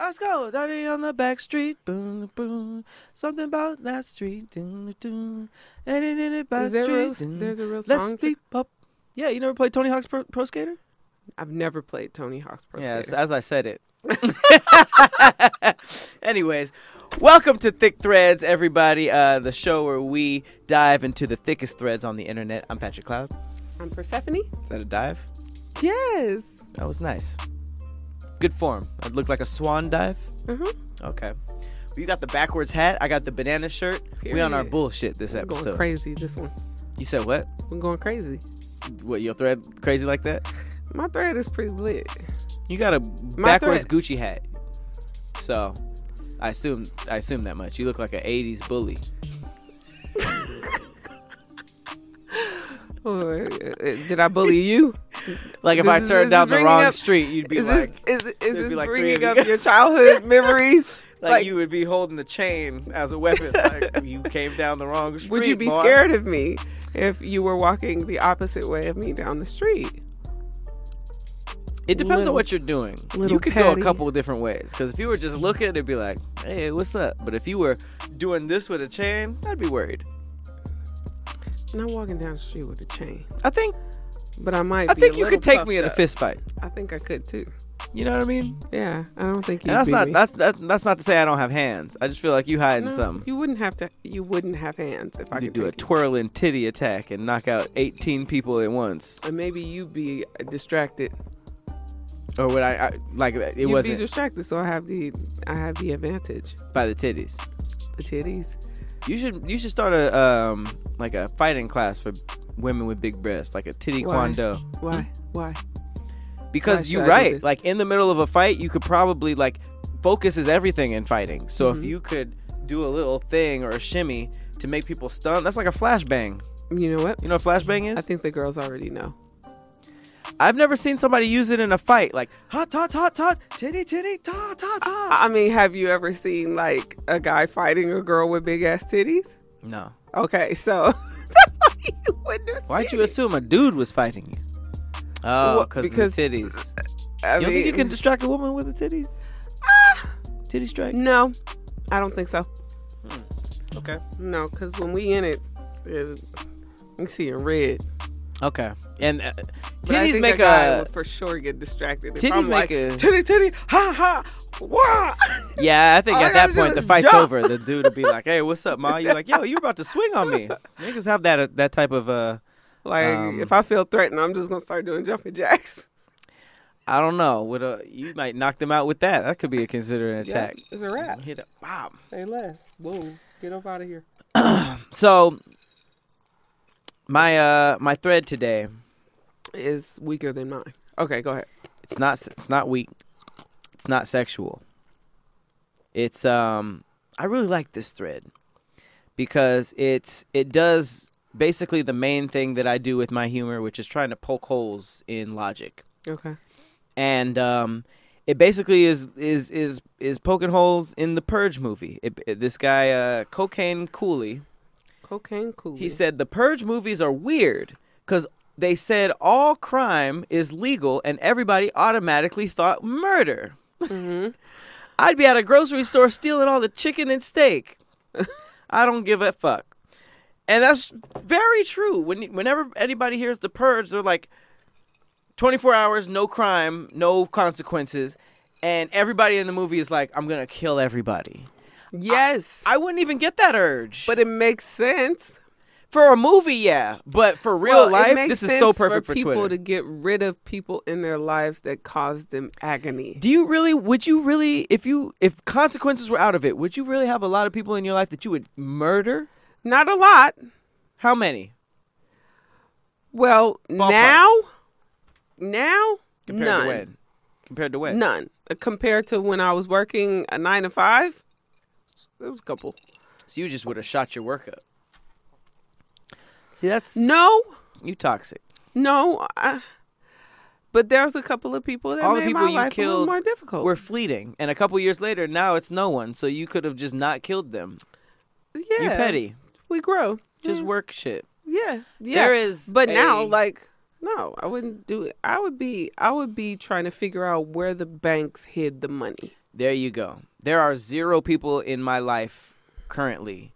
Let's go. Daddy on the back street. Boom, boom. Something about that street. Doom, doom. And in it back Is there a street. real- there's a real Let's song to- sleep up. Yeah, you never played Tony Hawk's Pro, Pro Skater? I've never played Tony Hawk's Pro yes, Skater. Yes, as I said it. Anyways, welcome to Thick Threads, everybody. Uh, the show where we dive into the thickest threads on the internet. I'm Patrick Cloud. I'm Persephanii. Is that a dive? Yes. That was nice. Good form. It looked like a swan dive. Mhm. Okay. You got the backwards hat. I got the banana shirt. We on our bullshit this We're going episode. crazy this one. You said what? We're going crazy. What your thread crazy like that? My thread is pretty lit. You got a My backwards thread- Gucci hat. So, I assume I assume that much. You look like an '80s bully. Uh, did I bully you? Like if This I turned down the wrong up- street, you'd be is like, this is, is this be like bringing up your childhood memories? like, like- you would be holding the chain as a weapon. like you came down the wrong street. Would you be boy. scared of me if you were walking the opposite way of me down the street? It depends on what you're doing. You could go a couple of different ways. Because if you were just looking, it'd be like, "Hey, what's up?" But if you were doing this with a chain, I'd be worried. Not walking down the street with a chain, I think but I might. I think you could take me in a fist fight. I think I could too. You know what I mean? Yeah, I don't think you. That's not me. that's that's that's not to say I don't have hands. I just feel like you hiding No, something. You wouldn't have to. You wouldn't have hands if I You could could do a you. twirling titty attack and knock out 18 people at once. And maybe you'd be distracted. Or would I, I like it you'd wasn't be distracted, so I have the I have the advantage. by the titties. The titties. You should you should start a um like a fighting class for women with big breasts, like a titty Why? kwando. Why? Why? Because Why you're should I do right. Like in the middle of a fight, you could probably like focus is everything in fighting. So if Mhm. you could do a little thing or a shimmy to make people stun, that's like a flashbang. You know what? You know what flashbang is? I think the girls already know. I've never seen somebody use it in a fight. Like hot, hot, hot, hot, titty, titty, ta, ta, ta. I mean, have you ever seen like a guy fighting a girl with big ass titties? No. Okay, so you Why'd you assume a dude was fighting you? Oh, Well, cause of the titties. Uh, I you don't think you can distract a woman with the titties? Ah. Titty strike. No, I don't think so. Hmm. Okay. No, because when we in it, we see in red. Okay. And uh, titties make a for sure get distracted. If Titties I'm make like, a- titty titty ha ha wah. yeah. I think at that point the fight's jump. over. The dude would be like, "Hey, what's up, ma?" You're like, "Yo, you're about to swing on me?" Niggas have that uh, that type of uh. Like Um, if I feel threatened, I'm just gonna start doing jumping jacks. I don't know. With a you might knock them out with that. That could be a considered an Yeah, attack. it's a wrap. Hit a wow. Say less. Boom. Get up out of here. So my uh my thread today Is weaker than mine. Okay, go ahead. it's not it's not weak it's not sexual it's um i really like this thread because it's it does basically the main thing that i do with my humor which is trying to poke holes in logic Okay. and um it basically is is is is poking holes in the purge movie it, it- this guy uh cocaine cooley Cocaine cool. he said the Purge movies are weird because they said all crime is legal and everybody automatically thought murder. hmm I'd be at a grocery store stealing all the chicken and steak. I don't give a fuck. And that's very true. When whenever anybody hears the purge, they're like 24 hours, no crime, no consequences, and everybody in the movie is like, I'm gonna kill everybody. Yes. I wouldn't even get that urge. but it makes sense. for a movie, yeah, but for real Well, life, this is so perfect for for, people Twitter. to get rid of people in their lives that cause them agony. Do you really? Would you really? If you if consequences were out of it, would you really have a lot of people in your life that you would murder? Not a lot. How many? Well, Ballpark. now, now, Compared none, to when? Compared to when? none. Compared to when I was working a nine to five, there was a couple. So you just would have shot your work up. See, that's No, you toxic. no. I, but there's a couple of people that All the people my you life a little killed more difficult. We're fleeting, and a couple years later, now it's no one. So you could have just not killed them. yeah, You petty. We grow. Just yeah. work shit. Yeah, yeah. There is, But now, a- like, no, I wouldn't do it. I would be, I would be trying to figure out where the banks hid the money. There you go. There are zero people in my life currently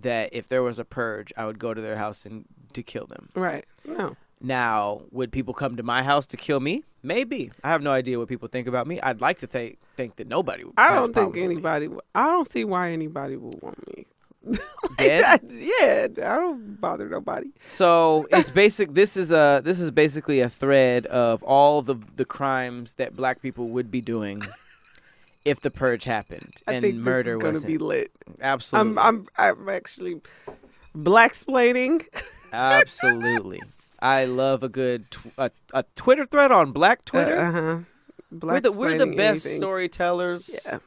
that if there was a purge, I would go to their house and to kill them. Right? No. Now, would people come to my house to kill me? Maybe. I have no idea what people think about me. I'd like to think think that nobody. Would. I don't think problems with me. anybody. would- I don't see why anybody would want me. Like yeah, I don't bother nobody. So it's basic. This is a this is basically a thread of all the the crimes that black people would be doing if the purge happened I and think murder this is going to wasn't. be lit. Absolutely, I'm, I'm, I'm actually black splaining. absolutely. I love a good tw- a, a Twitter thread on Black Twitter. Uh huh. we're the we're the best storytellers. Yeah.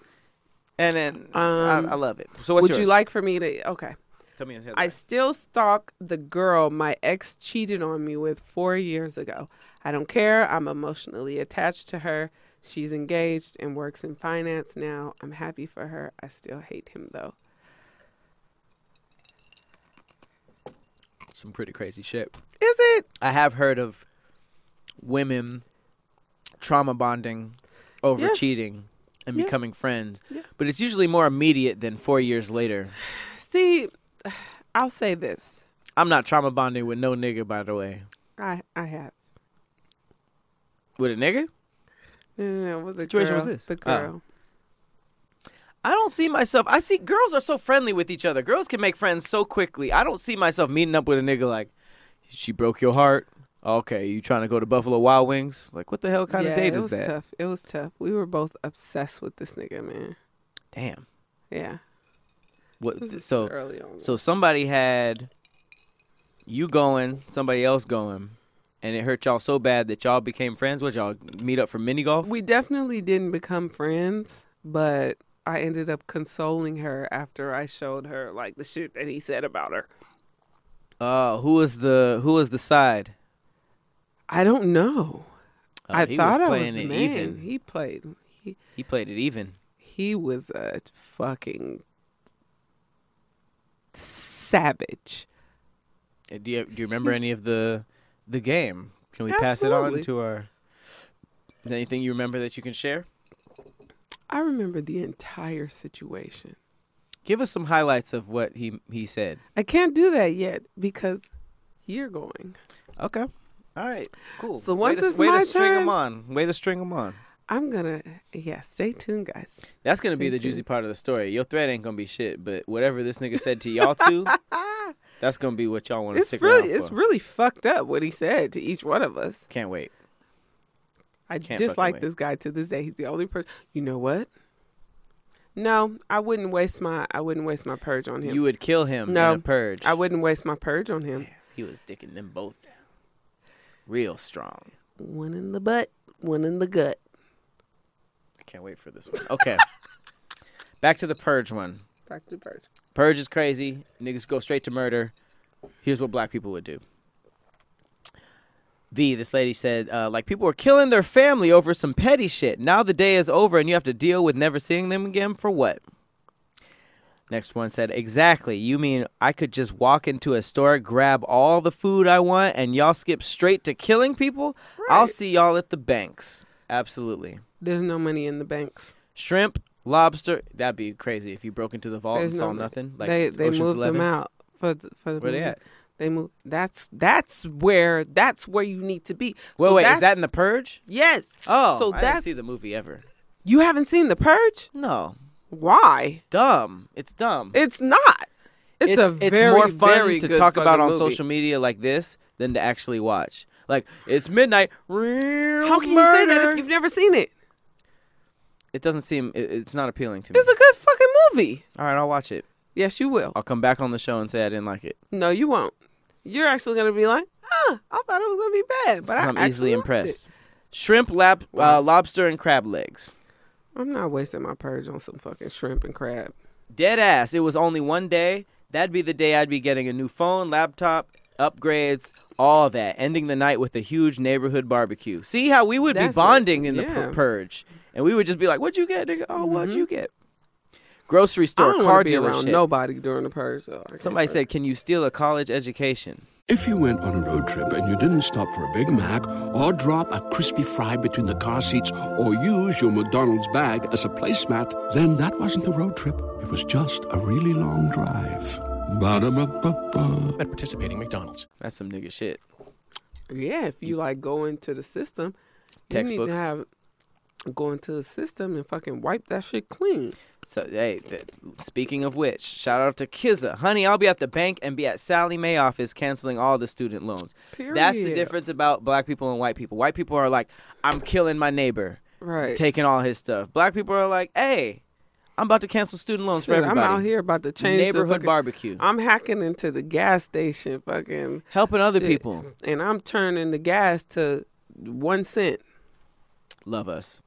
and then Um, I, I love it. So what's Would you like for me to? Okay. Tell me. the I still stalk the girl my ex cheated on me with four years ago. I don't care. I'm emotionally attached to her. She's engaged and works in finance now. I'm happy for her. I still hate him though. Some pretty crazy shit. Is it? I have heard of women trauma bonding over Yeah. cheating and Yeah. becoming friends, Yeah. but it's usually more immediate than four years later. See, I'll say this. I'm not trauma bonding with no nigga, by the way. I I have. With a nigga? No, no, no. Situation girl, was this? The Oh. girl. I don't see myself. I see girls are so friendly with each other. Girls can make friends so quickly. I don't see myself meeting up with a nigga like, she broke your heart. Okay, you trying to go to Buffalo Wild Wings? Like, what the hell kind yeah, of date is that? It was tough. It was tough. We were both obsessed with this nigga, man. Damn. Yeah. What? So, early on. so somebody had you going, somebody else going, and it hurt y'all so bad that y'all became friends. What y'all meet up for mini golf? We definitely didn't become friends, but I ended up consoling her after I showed her like the shit that he said about her. Uh, who was the who was the side? I don't know. Uh, I he thought I was it man. even. He played. He He played it even. he was a fucking savage. Uh, Do you do you remember any of the the game? Can we pass it Absolutely. on to our? Is there anything you remember that you can share? I remember the entire situation. Give us some highlights of what he he said. I can't do that yet because you're going. Okay. All right. Cool. So way once to, it's way my to string them turn- on. Way to string them on. I'm gonna yeah. Stay tuned, guys. That's gonna be Stay the tuned. juicy part of the story. Your thread ain't gonna be shit, but whatever this nigga said to y'all two, that's gonna be what y'all want to stick really around it's for. really fucked up what he said to each one of us. Can't wait. I Can't dislike this guy to this day. He's the only person. You know what? No, I wouldn't waste my I wouldn't waste my purge on him. You would kill him No, in a purge. I wouldn't waste my purge on him. He was dicking them both down, real strong. One in the butt, one in the gut. I can't wait for this one. Okay. Back to the purge one. Back to purge. Purge is crazy. Niggas go straight to murder. Here's what black people would do. V, this lady said, uh, like people were killing their family over some petty shit. Now the day is over and you have to deal with never seeing them again for what? Next one said, exactly. You mean I could just walk into a store, grab all the food I want, and y'all skip straight to killing people? I'll see y'all at the banks. Absolutely. There's no money in the banks. Shrimp, lobster. That'd be crazy if you broke into the vault There's and saw no nothing. Like they they Ocean's moved 11. them out for the, for the Where they movie. at? They moved. That's that's where that's where you need to be. Wait, So wait, is that's- that in the Purge? Yes. Oh, so I that's didn't see the movie ever. you haven't seen the purge. No, Why? dumb. It's dumb. It's not. It's, a it's very, more fun very to good talk about fucking on movie. social media like this than to actually watch. Like it's midnight. Real How can you say that if you've never seen it? It doesn't seem. It, it's not appealing to me. It's a good fucking movie. All right, I'll watch it. Yes, you will. I'll come back on the show and say I didn't like it. No, you won't. You're actually gonna be like, huh? I thought it was gonna be bad, but I I'm easily impressed. Shrimp, lab, uh, lobster, and crab legs. I'm not wasting my purge on some fucking shrimp and crab. Dead ass. It was only one day. That'd be the day I'd be getting a new phone, laptop, upgrades, all that. Ending the night with a huge neighborhood barbecue. See how we would That's be what- bonding in the yeah. purge, and we would just be like, "What'd you get, nigga? Oh, what'd Mhm. you get?" Grocery I store, don't car want to be around nobody during the purge. Though. Somebody said, "Can you steal a college education?" If you went on a road trip and you didn't stop for a Big Mac or drop a crispy fry between the car seats or use your McDonald's bag as a placemat, then that wasn't a road trip. It was just a really long drive. Ba-da-ba-ba-ba. At participating McDonald's. That's some nigga shit. Yeah, if you like go into the system, you need Textbooks. to have go into the system and fucking wipe that shit clean. So hey, th- speaking of which, shout out to Kizza. Honey, I'll be at the bank and be at Sallie Mae office canceling all the student loans. Period. That's the difference about black people and white people. White people are like, I'm killing my neighbor, Right. taking all his stuff. Black people are like, hey, I'm about to cancel student loans for Shit, everybody. I'm out here about to change the Neighborhood fucking- barbecue. I'm hacking into the gas station, fucking, Helping other shit. people. and I'm turning the gas to one cent. Love us.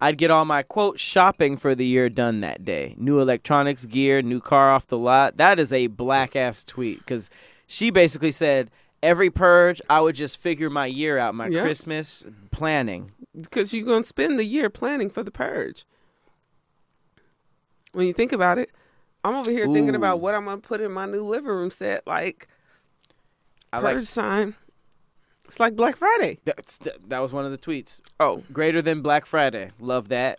I'd get all my quote shopping for the year done that day. New electronics gear, new car off the lot. That is a black ass tweet because she basically said every purge I would just figure my year out, my Yeah. Christmas planning. because you're gonna spend the year planning for the purge. When you think about it, I'm over here thinking about what I'm gonna put in my new living room set, like I purge like time. It's like Black Friday. that's, that, that was one of the tweets. Oh, Greater than Black Friday. Love that.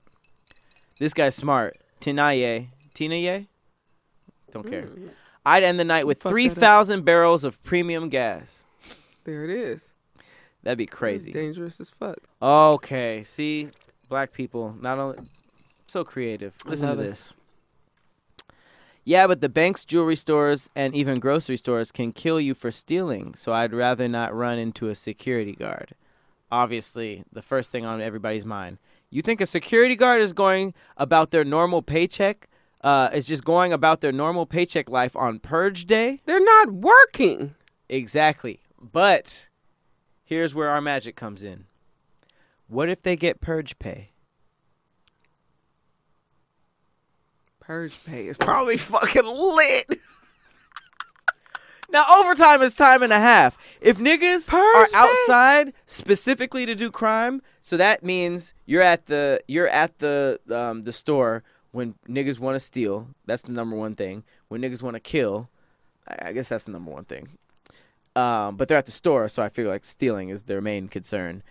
This guy's smart. Tinaye. Tinaye? Don't care. mm, I'd end the night with Fuck 3,000 barrels of premium gas. there it is. That'd be crazy. dangerous as fuck. Okay, see, black people not only so creative. Listen to love it. this. Yeah, but the banks, jewelry stores, and even grocery stores can kill you for stealing. So I'd rather not run into a security guard. Obviously, the first thing on everybody's mind. You think a security guard is going about their normal paycheck? Uh, is just going about their normal paycheck life on purge day? They're not working. Exactly. But here's where our magic comes in. What if they get purge pay? Purge pay is probably fucking lit. Now overtime is time and a half. If niggas are Purge pay? outside specifically to do crime, so that means you're at the you're at the um, the store when niggas want to steal. That's the number one thing. When niggas want to kill, I I guess that's the number one thing. Um, but they're at the store, so I feel like stealing is their main concern.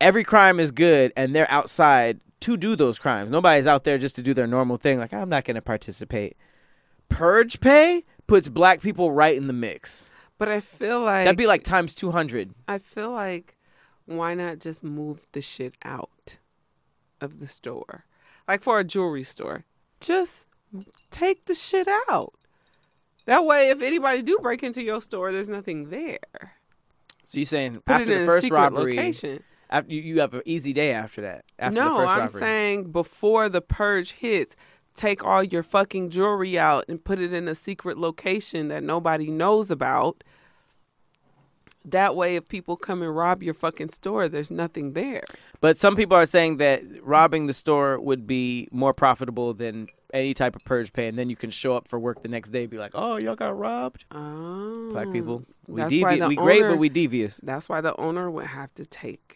Every crime is good, and they're outside to do those crimes. Nobody's out there just to do their normal thing. Like I'm not gonna participate. Purge pay puts black people right in the mix. But I feel like That'd be like times 200. I feel like why not just move the shit out of the store? Like for a jewelry store, just take the shit out. That way, if anybody do break into your store, there's nothing there. So you're saying Put after the first robbery, location. After you, have an easy day after that. After no, 1st I'm robbery. saying before the purge hits, take all your fucking jewelry out and put it in a secret location that nobody knows about. That way, if people come and rob your fucking store, there's nothing there. But some people are saying that robbing the store would be more profitable than any type of purge pay, and then you can show up for work the next day and be like, "Oh, y'all got robbed." Oh, Black people, we That's why devi- the we great, but we devious. That's why the owner would have to take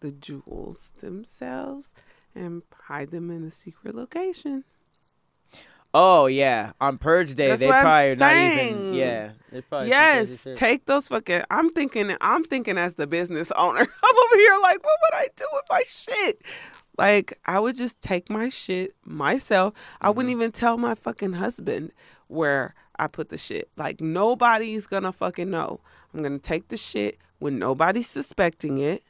the jewels themselves and hide them in a secret location. Oh yeah, on purge day That's they probably not even. Yeah, probably Yes, take those fucking. I'm thinking. I'm thinking as the business owner. I'm over here like, what would I do with my shit? Like, I would just take my shit myself. I Mm-hmm. wouldn't even tell my fucking husband where I put the shit. Like, nobody's gonna fucking know. I'm gonna take the shit when nobody's suspecting it,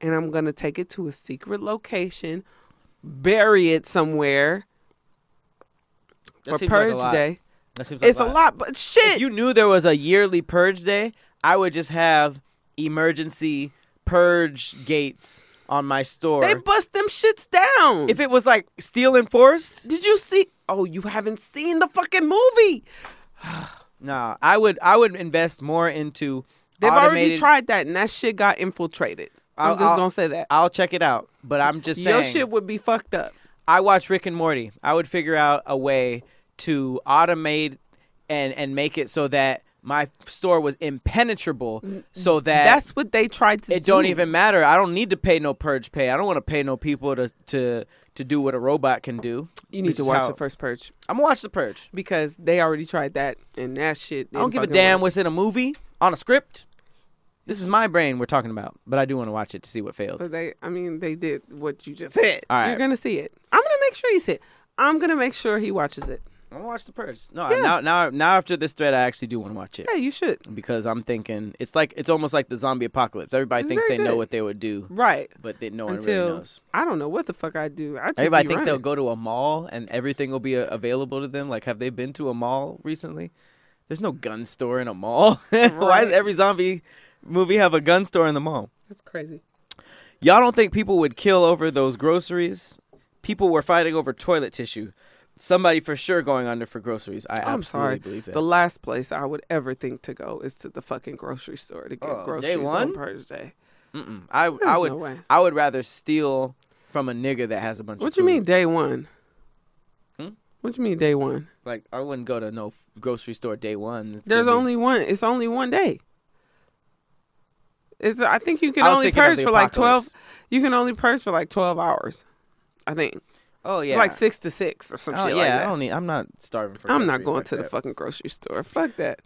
and I'm gonna take it to a secret location, bury it somewhere That for seems like purge day. That seems like It's a lot, but shit. If you knew there was a yearly purge day, I would just have emergency purge gates on my store. They bust them shits down. if it was like steel enforced, did you see? Oh, you haven't seen the fucking movie. nah, I would I would invest more into They've already tried that, and that shit got infiltrated. I'm I'll- just I'll- gonna say that I'll check it out, but I'm just saying. your shit would be fucked up. I watch Rick and Morty. I would figure out a way to automate and and make it so that my store was impenetrable, so that That's what they tried to it do. don't even matter. I don't need to pay no purge pay. I don't want to pay no people to to to do what a robot can do. You need to watch how- the first purge I'm gonna watch the purge. because they already tried that and that shit. I don't give a damn work. what's in a movie on a script. This is my brain we're talking about, but I do want to watch it to see what failed. But they, I mean, they did what you just said. All right. You're gonna see it. I'm gonna make sure you see it. I'm gonna make sure he watches it. I'm gonna watch the purge. No, Yeah. now now now after this thread, I actually do want to watch it Yeah, you should. because I'm thinking it's like it's almost like the zombie apocalypse. Everybody It's thinks they very know what they would do, Right. but they, no one Until really knows. I don't know what the fuck I do. I just Everybody thinks they'll go to a mall and everything will be uh, available to them. Like, have they been to a mall recently? There's no gun store in a mall. Why is every zombie movie have a gun store in the mall? That's crazy. Y'all don't think people would kill over those groceries? People were fighting over toilet tissue. Somebody for sure going under for groceries. I I'm absolutely sorry. believe that. The last place I would ever think to go is to the fucking grocery store to get Oh, day groceries on one? Purge Day. Mm-mm. I There's I would no way. I would rather steal from a nigga that has a bunch of What you food. mean day one? Hmm? What you mean day one? Like I wouldn't go to no f- grocery store day one. It's There's gonna be- only one. It's only one day. It's. I think you can only purge for like twelve. You can only purge for like twelve hours. I think Oh yeah, like six to six or some Oh, shit yeah, like I don't need. I'm not starving for. I'm not going like to the fucking grocery store. Fuck that.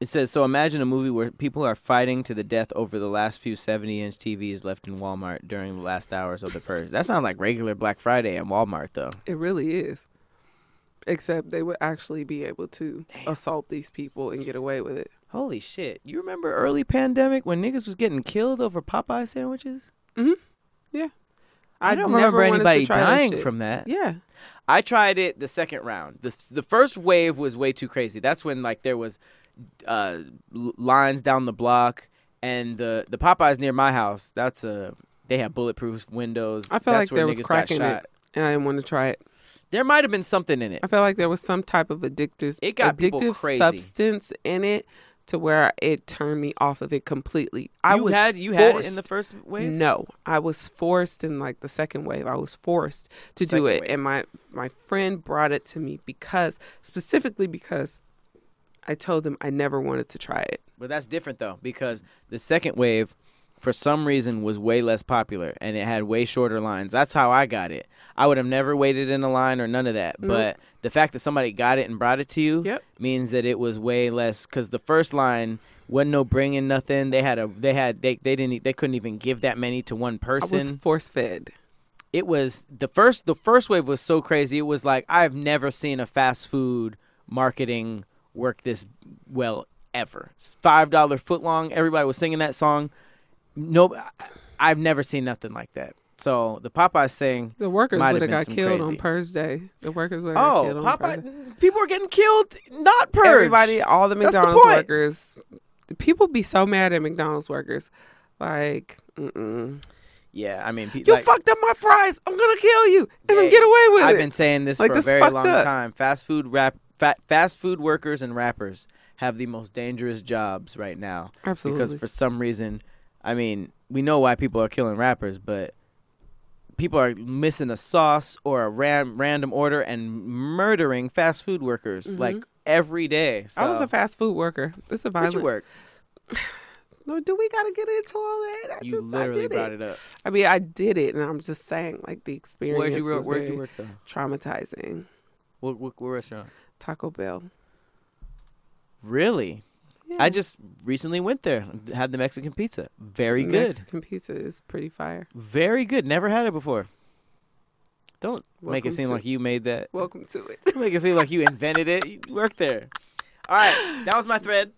It says so. Imagine a movie where people are fighting to the death over the last few 70-inch TVs left in Walmart during the last hours of the purge. That sounds like regular Black Friday in Walmart, though. It really is. Except they would actually be able to assault these people and get away with it. Holy shit! You remember early pandemic when niggas was getting killed over Popeye sandwiches? Yeah. I don't never remember anybody try that dying from that. Yeah. I tried it the second round. the The first wave was way too crazy. That's when like there was uh, lines down the block, and the the Popeyes near my house. That's a they have bulletproof windows. I felt That's like where there was niggas crack in it, and I didn't want to try it. There might have been something in it. I felt like there was some type of addictive, It got addictive substance in it to where it turned me off of it completely. I you was had you had it in the first wave. No, I was forced in like the second wave. I was forced to Second do it, wave. and my my friend brought it to me because specifically because I told them I never wanted to try it. But that's different though because the second wave, for some reason, was way less popular and it had way shorter lines. That's how I got it. I would have never waited in a line or none of that. Nope. But the fact that somebody got it and brought it to you Yep. means that it was way less. Because the first line wasn't no bringing nothing. They had a they had they they didn't they couldn't even give that many to one I was person. force fed. it was the first the first wave was so crazy. It was like I've never seen a fast food marketing work this well ever. Five dollar foot long. Everybody was singing that song. No, I've never seen nothing like that. So the Popeyes thing. The workers Might would have got killed on crazy. Purge Day. The workers would have got Oh, killed on Purge Day. People are getting killed. Not purge. Everybody, all the That's the McDonald's workers. People be so mad at McDonald's workers. Like, mm-mm. Yeah, I mean, pe- you like, fucked up my fries. I'm gonna kill you and Yeah, then get away with it. I've been saying this Like, for a very long up. time. Fast food rap, fat, fast food workers and rappers have the most dangerous jobs right now. Absolutely. because for some reason, I mean, we know why people are killing rappers, but people are missing a sauce or a ram- random order and murdering fast food workers Mhm. like every day. So, I was a fast food worker. This is where'd violent. you work? No, do we gotta get into all that? I You just, literally I brought it. it up. I mean, I did it, and I'm just saying, like the experience Where'd you work? was Where'd very you work though? traumatizing. What, what, what restaurant? Taco Bell. Really? Yeah. I just recently went there. Had the Mexican pizza. Very good. Mexican pizza is pretty fire. Very good. Never had it before. Don't make it seem like you made that. Welcome to it. Don't make it seem like you invented it. You worked there. All right, that was my thread.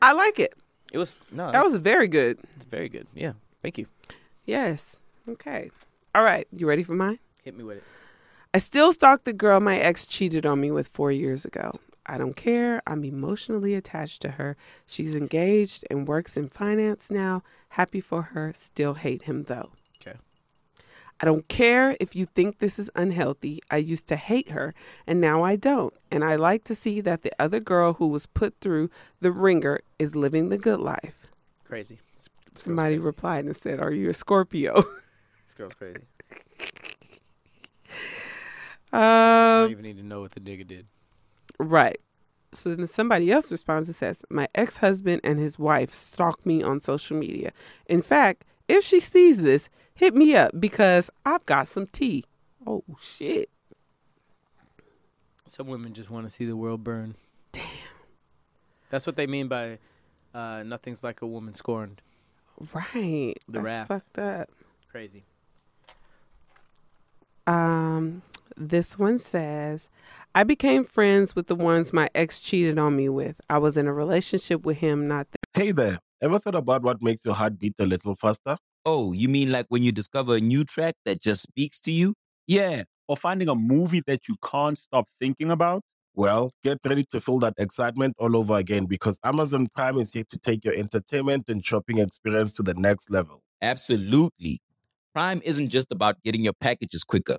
I like it. It was no, That was very good. it's very good. Yeah, thank you. Yes. Okay. All right. You ready for mine? Hit me with it. I still stalk the girl my ex cheated on me with four years ago. I don't care. I'm emotionally attached to her. She's engaged and works in finance now. Happy for her. Still hate him though. Okay. I don't care if you think this is unhealthy. I used to hate her and now I don't. And I like to see that the other girl who was put through the ringer is living the good life. Crazy. This, Somebody crazy. replied and said, Are you a Scorpio? This girl's crazy. I um, don't even need to know what the nigga did. Right. so then somebody else responds and says, My ex husband and his wife stalk me on social media. In fact, if she sees this, hit me up because I've got some tea. Oh, shit. Some women just want to see the world burn. Damn. That's what they mean by uh, nothing's like a woman scorned. Right. The That's wrath. fucked up. Crazy. Um, this one says, I became friends with the ones my ex cheated on me with. I was in a relationship with him, not Hey there, ever thought about what makes your heart beat a little faster? Oh, you mean like when you discover a new track that just speaks to you? Yeah, or finding a movie that you can't stop thinking about. Well, get ready to feel that excitement all over again because Amazon Prime is here to take your entertainment and shopping experience to the next level. Absolutely. Prime isn't just about getting your packages quicker.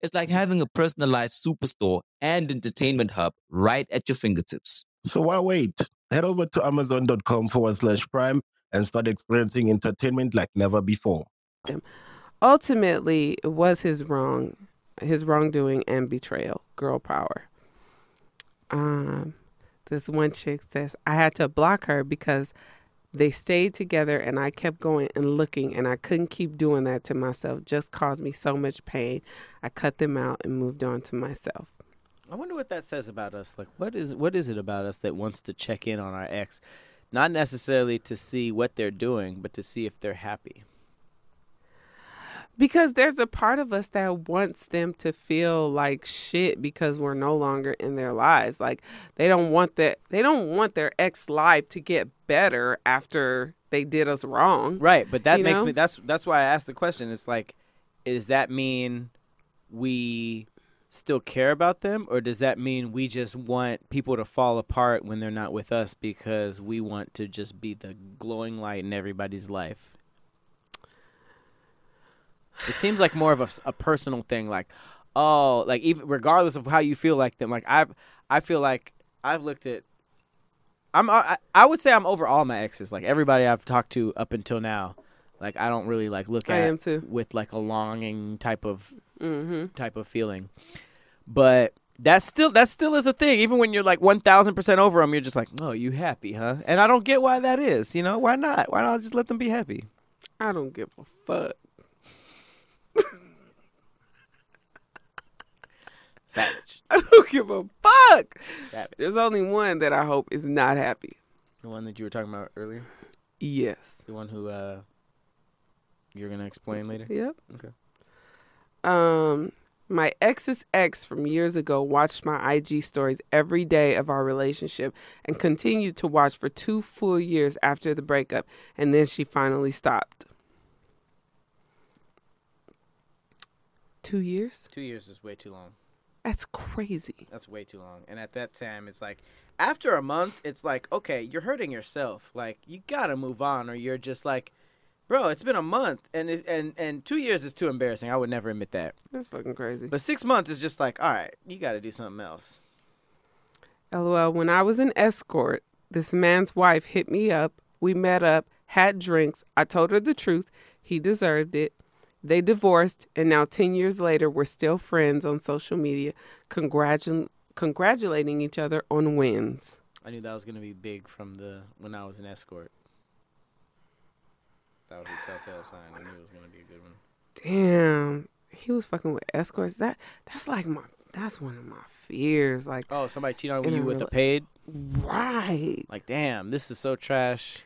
It's like having a personalized superstore and entertainment hub right at your fingertips. So why wait? Head over to amazon.com forward slash prime and start experiencing entertainment like never before. ultimately it was his wrong his wrongdoing and betrayal girl power um this one chick says i had to block her because they stayed together and i kept going and looking and i couldn't keep doing that to myself just caused me so much pain i cut them out and moved on to myself I wonder what that says about us. Like, what is what is it about us that wants to check in on our ex, not necessarily to see what they're doing, but to see if they're happy. Because there's a part of us that wants them to feel like shit because we're no longer in their lives like they don't want that they don't want their ex life to get better after they did us wrong Right, but that makes know? me. That's that's why I asked the question. It's like, does that mean we still care about them, or does that mean we just want people to fall apart when they're not with us because we want to just be the glowing light in everybody's life? It seems like more of a personal thing. Like, oh, like even regardless of how you feel like them. Like I, I feel like I've looked at. I'm I, I would say I'm over all my exes. Like everybody I've talked to up until now. Like I don't really like look I at am too. with like a longing type of mm-hmm type of feeling. But that's still that still is a thing. Even when you're like one thousand percent over them, you're just like, oh, you happy, huh? And I don't get why that is. You know, why not? Why not just let them be happy? i don't give a fuck Savage, i don't give a fuck savage. there's only one that i hope is not happy The one that you were talking about earlier, yes the one who uh, you're gonna explain later. Yep. Okay. Um, my ex's ex from years ago watched my IG stories every day of our relationship and continued to watch for two full years after the breakup, and then she finally stopped. Two years? Two years is way too long. That's crazy. That's way too long. And at that time, it's like after a month, it's like okay, you're hurting yourself. Like you gotta move on, or you're just like, bro, it's been a month, and it, and and two years is too embarrassing. I would never admit that. That's fucking crazy. But six months is just like, all right, you got to do something else. LOL, when I was an escort, this man's wife hit me up. We met up, had drinks. I told her the truth. He deserved it. They divorced, and now 10 years later, we're still friends on social media, congratu- congratulating each other on wins. I knew that was gonna be big from the when I was an escort. That was a telltale sign. I knew it was gonna be a good one. Damn, he was fucking with escorts. That That's like my, that's one of my fears. Like, Oh, somebody cheated on you with a paid? right. Like, damn, this is so trash.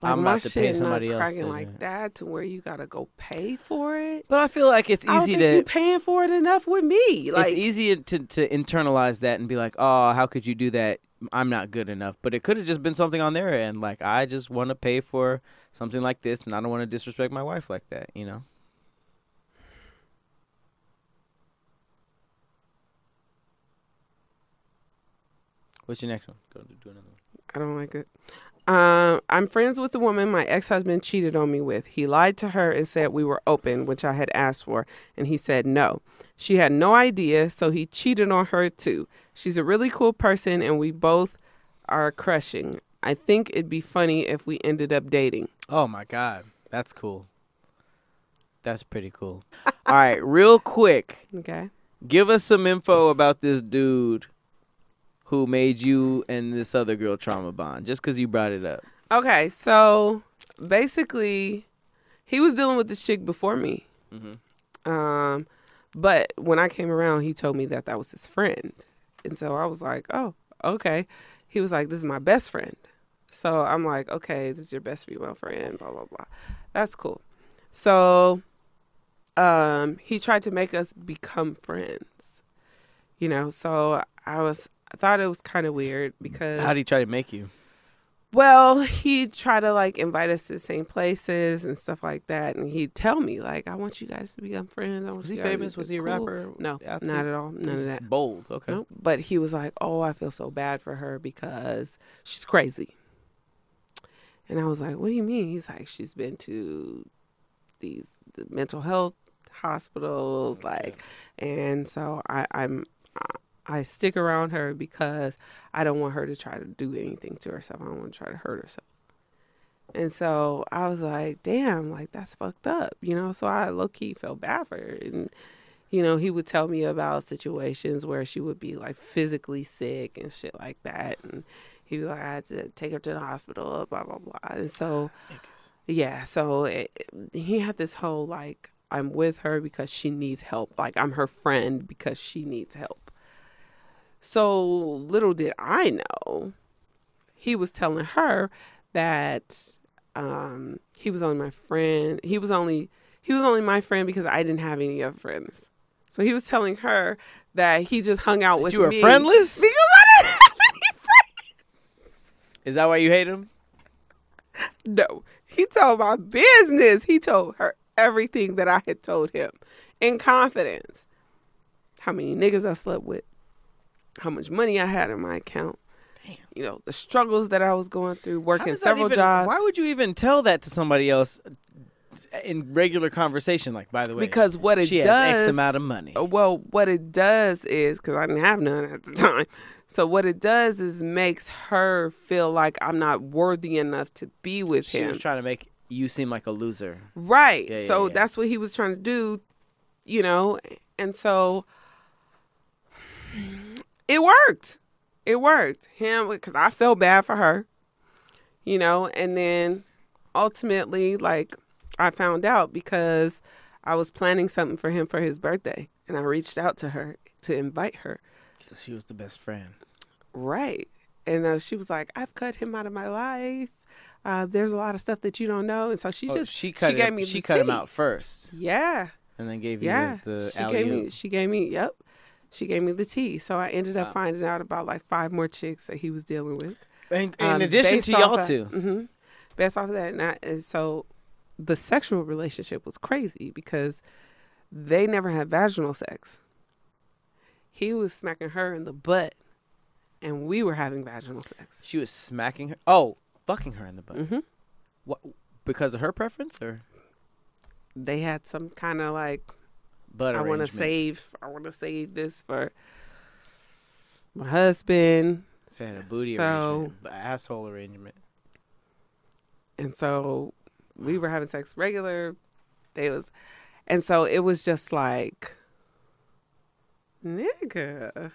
Like, I'm about to pay not somebody else. cracking to- like that to where you gotta go pay for it. But I feel like it's easy to you paying for it enough with me. Like, it's easy to to internalize that and be like, "Oh, how could you do that? I'm not good enough." But it could have just been something on their end. Like, I just want to pay for something like this, and I don't want to disrespect my wife like that. You know? What's your next one? Go do another one. I don't like it. Um, I'm friends with the woman my ex husband cheated on me with. He lied to her and said we were open, which I had asked for, and he said no. She had no idea, so he cheated on her too. She's a really cool person, and we both are crushing. I think it'd be funny if we ended up dating. Oh my god, that's cool. That's pretty cool. All right, real quick, Okay. give us some info about this dude who made you and this other girl trauma bond. Just because you brought it up. Okay, so basically, he was dealing with this chick before me. Mhm. Um, but when I came around, he told me that that was his friend, and so I was like, "Oh, okay." He was like, "This is my best friend," so I'm like, "Okay, this is your best female friend." Blah blah blah. That's cool. So, um, he tried to make us become friends. You know, so I was I thought it was kind of weird because How did he try to make you? well, he'd try to like invite us to the same places and stuff like that, and he'd tell me like, "I want you guys to become friends." I Was he famous? Was he a cool." rapper? No, athlete? not at all. None of He's that. Bold. Okay. Nope. But he was like, "Oh, I feel so bad for her because she's crazy." And I was like, "What do you mean?" He's like, "She's been to these the mental health hospitals, like, and so I, I'm." I stick around her because I don't want her to try to do anything to herself. I don't want to try to hurt herself. And so I was like, damn, like that's fucked up, you know? So I low key felt bad for her. And, you know, he would tell me about situations where she would be like physically sick and shit like that. And he'd be like, I had to take her to the hospital, blah, blah, blah. And so, yeah, so it, he had this whole like, I'm with her because she needs help. Like, I'm her friend because she needs help. So little did I know, he was telling her that um, he was only my friend. He was only he was only my friend because I didn't have any other friends. So he was telling her that he just hung out with you were me friendless? because I didn't have any friends. Is that why you hate him? No, he told my business. He told her everything that I had told him in confidence. How many niggas I slept with, how much money I had in my account. You know, the struggles that I was going through, working several even- jobs. Why would you even tell that to somebody else in regular conversation? Like, by the way, because what it she does has X amount of money. Uh, Well, what it does is because I didn't have none at the time. So what it does is makes her feel like I'm not worthy enough to be with She him. She was trying to make you seem like a loser. right. Yeah, yeah, so yeah. that's what he was trying to do, you know. And so it worked. It worked. Him because I felt bad for her, you know. And then ultimately, like I found out because I was planning something for him for his birthday, and I reached out to her to invite her. Because she was the best friend. Right. And uh, she was like, I've cut him out of my life. Uh, there's a lot of stuff that you don't know. And so she Oh, just, she cut she gave him, me she cut him out first, Yeah. and then gave you Yeah. the, the she gave me, she gave me, yep. She gave me the tea. So I ended up Wow. finding out about like five more chicks that he was dealing with. In, in Um, addition to y'all of- 2 mhm. Based off of that. And, I, and so the sexual relationship was crazy because they never had vaginal sex. He was smacking her in the butt, and we were having vaginal sex. She was smacking her. Oh, fucking her in the butt. hmm What? Because of her preference or They had some kind of like, butt I want to save, I want to save this for my husband. She had a booty So- arrangement, asshole arrangement. and so we were having sex regular they was and so it was just like nigga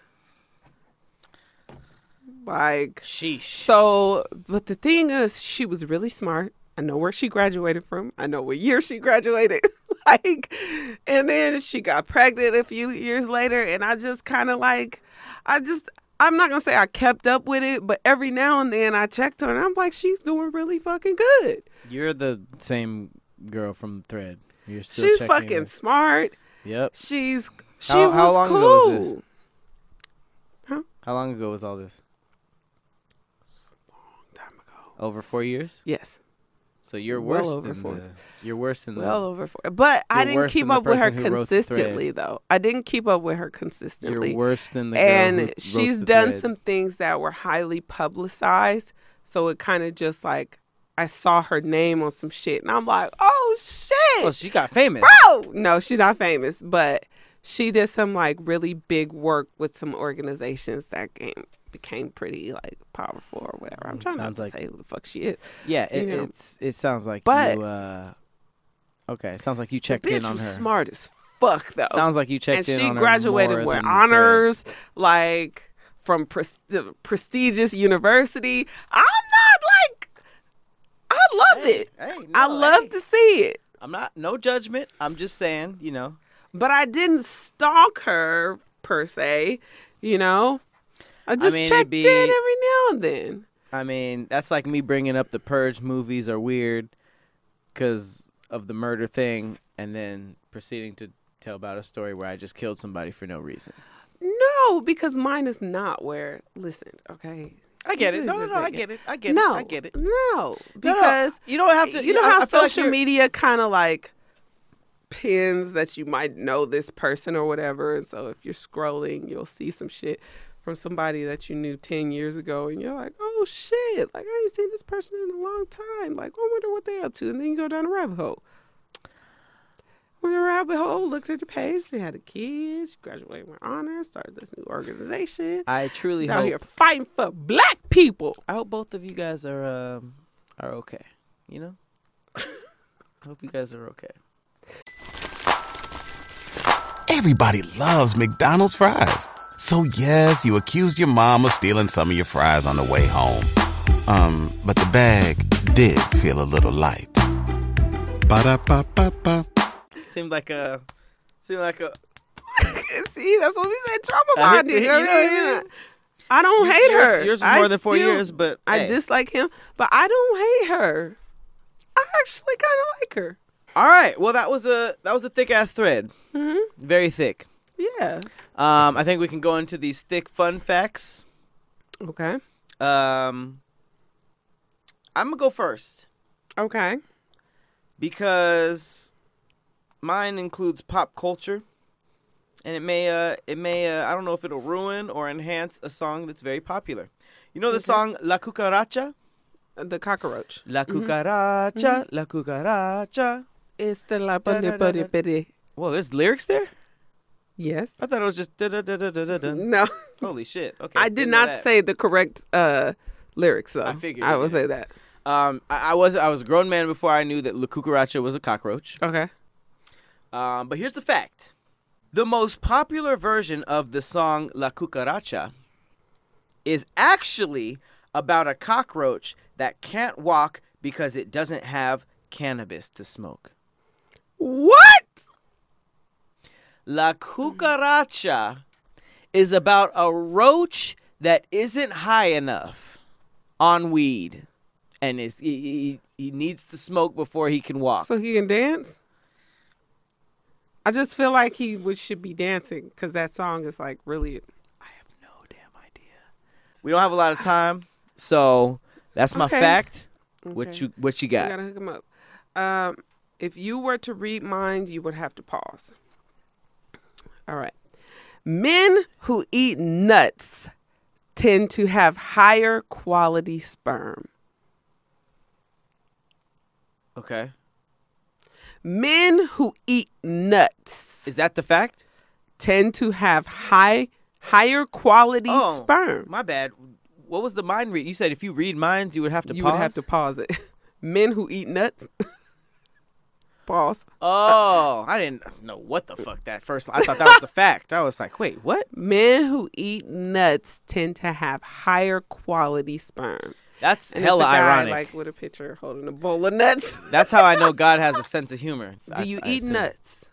like Sheesh. so but the thing is she was really smart i know where she graduated from i know what year she graduated like and then she got pregnant a few years later and i just kind of like i just i'm not gonna say i kept up with it but every now and then i checked her and i'm like she's doing really fucking good You're the same girl from Thread. You're still she's fucking in. smart Yep. she's she How- was how long cool ago was this? Huh? How long ago was all this? Long time ago Over four years. yes So you're worse over than four. the. You're worse than well the. over four but i didn't keep up with her person who wrote the thread. consistently though i didn't keep up with her consistently. You're worse than the. and she's the done thread. some things that were highly publicized So it kind of just like I saw her name on some shit, and I'm like, oh shit, Well, she got famous. bro. No, she's not famous, but she did some like really big work with some organizations that came became pretty like powerful or whatever. I'm Mm, trying not to like- say who the fuck she is. Yeah, it, You know. it's it sounds like But- you. Uh, okay, it sounds like you checked in on her. smart as fuck though. Sounds like you checked and in she on her graduated with honors, like from the prestigious university. I'm not like, I love Hey, it. hey, I love hey. to see it, I'm not no judgment. I'm just saying, you know. but I didn't stalk her per se. You know, I just mean, checked be- in every now and then. I mean, that's like me bringing up the Purge movies are weird because of the murder thing, and then proceeding to tell about a story where I just killed somebody for no reason. No, because mine is not where. Listen, okay. I get it. No, no, no. I get it. I get no, it. I get it. No, No, no, because you don't have to. you know I- how I feel like social media kind of like pins that you might know this person or whatever and so if you're scrolling you'll see some shit from somebody that you knew 10 years ago and you're like oh shit like i ain't seen this person in a long time like i wonder what they're up to and then you go down a rabbit hole went a rabbit hole looked at the page they had a kid she graduated with honors started this new organization I truly She's hope. out here fighting for black people I hope both of you guys are um, are okay. You know. I hope you guys are okay. Everybody loves McDonald's fries. So yes, you accused your mom of stealing some of your fries on the way home. Um, but the bag did feel a little light. Ba-da-ba-ba-ba. Seemed like a. Seemed like a. See, that's what we said. Trauma I hate bonding. you know what I mean? I don't hate yours, her. Yours was I more than four still- years, but I hey. dislike him, but I don't hate her. I actually kind of like her. All right. Well, that was a that was a thick ass thread. hmm Very thick. Yeah. Um, I think we can go into these thick fun facts. Okay. Um, I'm gonna go first Okay. because mine includes pop culture, and it may uh it may uh, I don't know if it'll ruin or enhance a song that's very popular. You know the Okay. song La Cucaracha? The cockroach. La Cucaracha, La Cucaracha. It's the la da, da. buddy Well, there's lyrics there. Yes. I thought it was just da da da da da da. No, Holy shit! Okay, I did that. say the correct uh lyrics though. I figured I will say that. Um, I, I was I was a grown man before I knew that La Cucaracha was a cockroach. Okay. Um, but here's the fact: the most popular version of the song La Cucaracha is actually about a cockroach that can't walk because it doesn't have cannabis to smoke. What? La Cucaracha is about a roach that isn't high enough on weed, and is he, he, he needs to smoke before he can walk. So he can dance? I just feel like he would should be dancing because that song is like really. I have no damn idea. We don't have a lot of time, so that's my Okay. fact. What you what you You got? gotta hook him up. Um, if you were to read minds, you would have to pause. All right. Men who eat nuts tend to have higher quality sperm. Okay, Men who eat nuts is that the fact? tend to have high higher quality Oh, sperm. My bad. What was the mind read? You said if you read minds, you would have to you pause. would have to pause it. Men who eat nuts. Pause. Oh, I didn't know what the fuck that first. I thought that was the fact. I was like, wait, what? Men who eat nuts tend to have higher quality sperm. That's And hella guy, ironic. like with a picture holding a bowl of nuts. That's how I know God has a sense of humor. Do I- you I eat assume. nuts?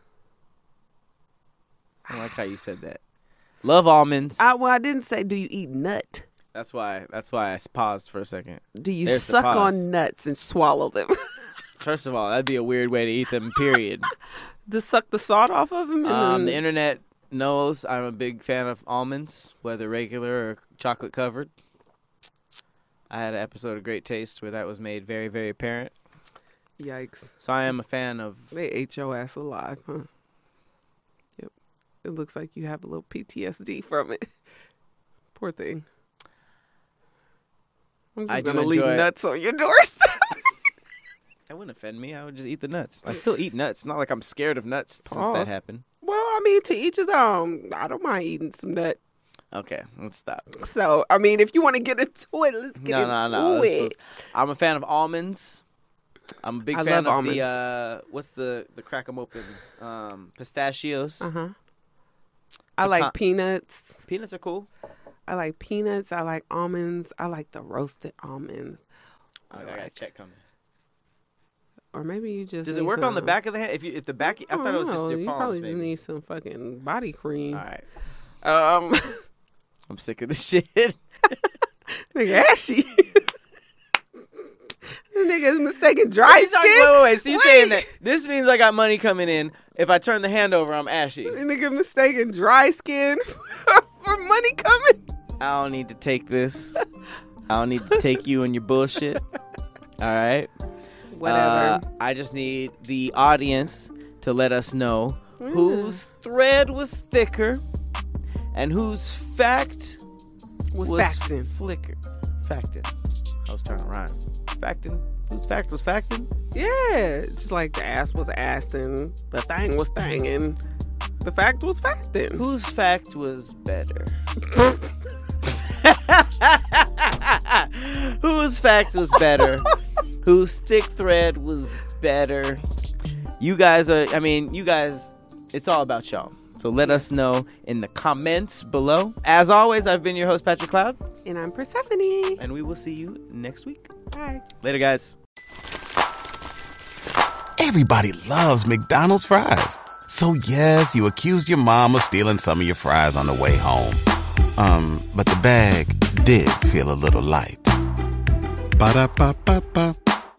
I like how you said that. Love almonds. I, well, I didn't say do you eat nut. That's why. That's why I paused for a second. Do you There's suck on nuts and swallow them? First of all, that'd be a weird way to eat them. Period. to suck the salt off of them? And um, the internet knows I'm a big fan of almonds, whether regular or chocolate covered. I had an episode of Great Taste where that was made very, very apparent. Yikes. So I am a fan of. They ate your ass alive, huh? Yep. It looks like you have a little PTSD from it. Poor thing. I'm just I gonna leave enjoy- nuts on your doorstep. That wouldn't offend me. I would just eat the nuts. I still eat nuts. It's not like I'm scared of nuts since Pause. that happened. well, I mean, to each his own. I don't mind eating some nut. Okay, let's stop. So, I mean, if you want to get into it, let's get no, into no, let's- it. let's- I'm a fan of almonds. I'm a big I fan of the almonds. uh, what's the the crack 'em open um, pistachios. Uh huh. I like peanuts. Peanuts are cool. I like peanuts. I like almonds. I like the roasted almonds. I got a check coming. Or maybe you just Does it work on the back of the hand? If you if the back, I thought it was just don't your know. You palms. probably maybe. just need some fucking body cream. All right, Um, I'm sick of this shit. nigga, ashy. Nigga's mistaken dry like, skin. wait, wait, wait. So you saying that this means I got money coming in? If I turn the hand over, I'm ashy. This Nigga mistaken dry skin for money coming. I don't need to take this. I don't need to take you and your bullshit. All right. Whatever. Uh, I just need the audience to let us know Mm. whose thread was thicker and whose fact was, was facting. flicker. Facting. I was trying to rhyme. Facting. Whose fact was facting? Yeah, it's just like the ass was assing, the thing was thanging, the fact was facting. Whose fact was better? Whose fact was better? Whose thick thread was better? You guys are, I mean, you guys, it's all about y'all. So let us know in the comments below. As always, I've been your host, Patrick Cloud, And I'm Persephanii. and we will see you next week. Bye. Later, guys. Everybody loves McDonald's fries. So yes, you accused your mom of stealing some of your fries on the way home. Um, but the bag did feel a little light. Ba-da-ba-ba-ba.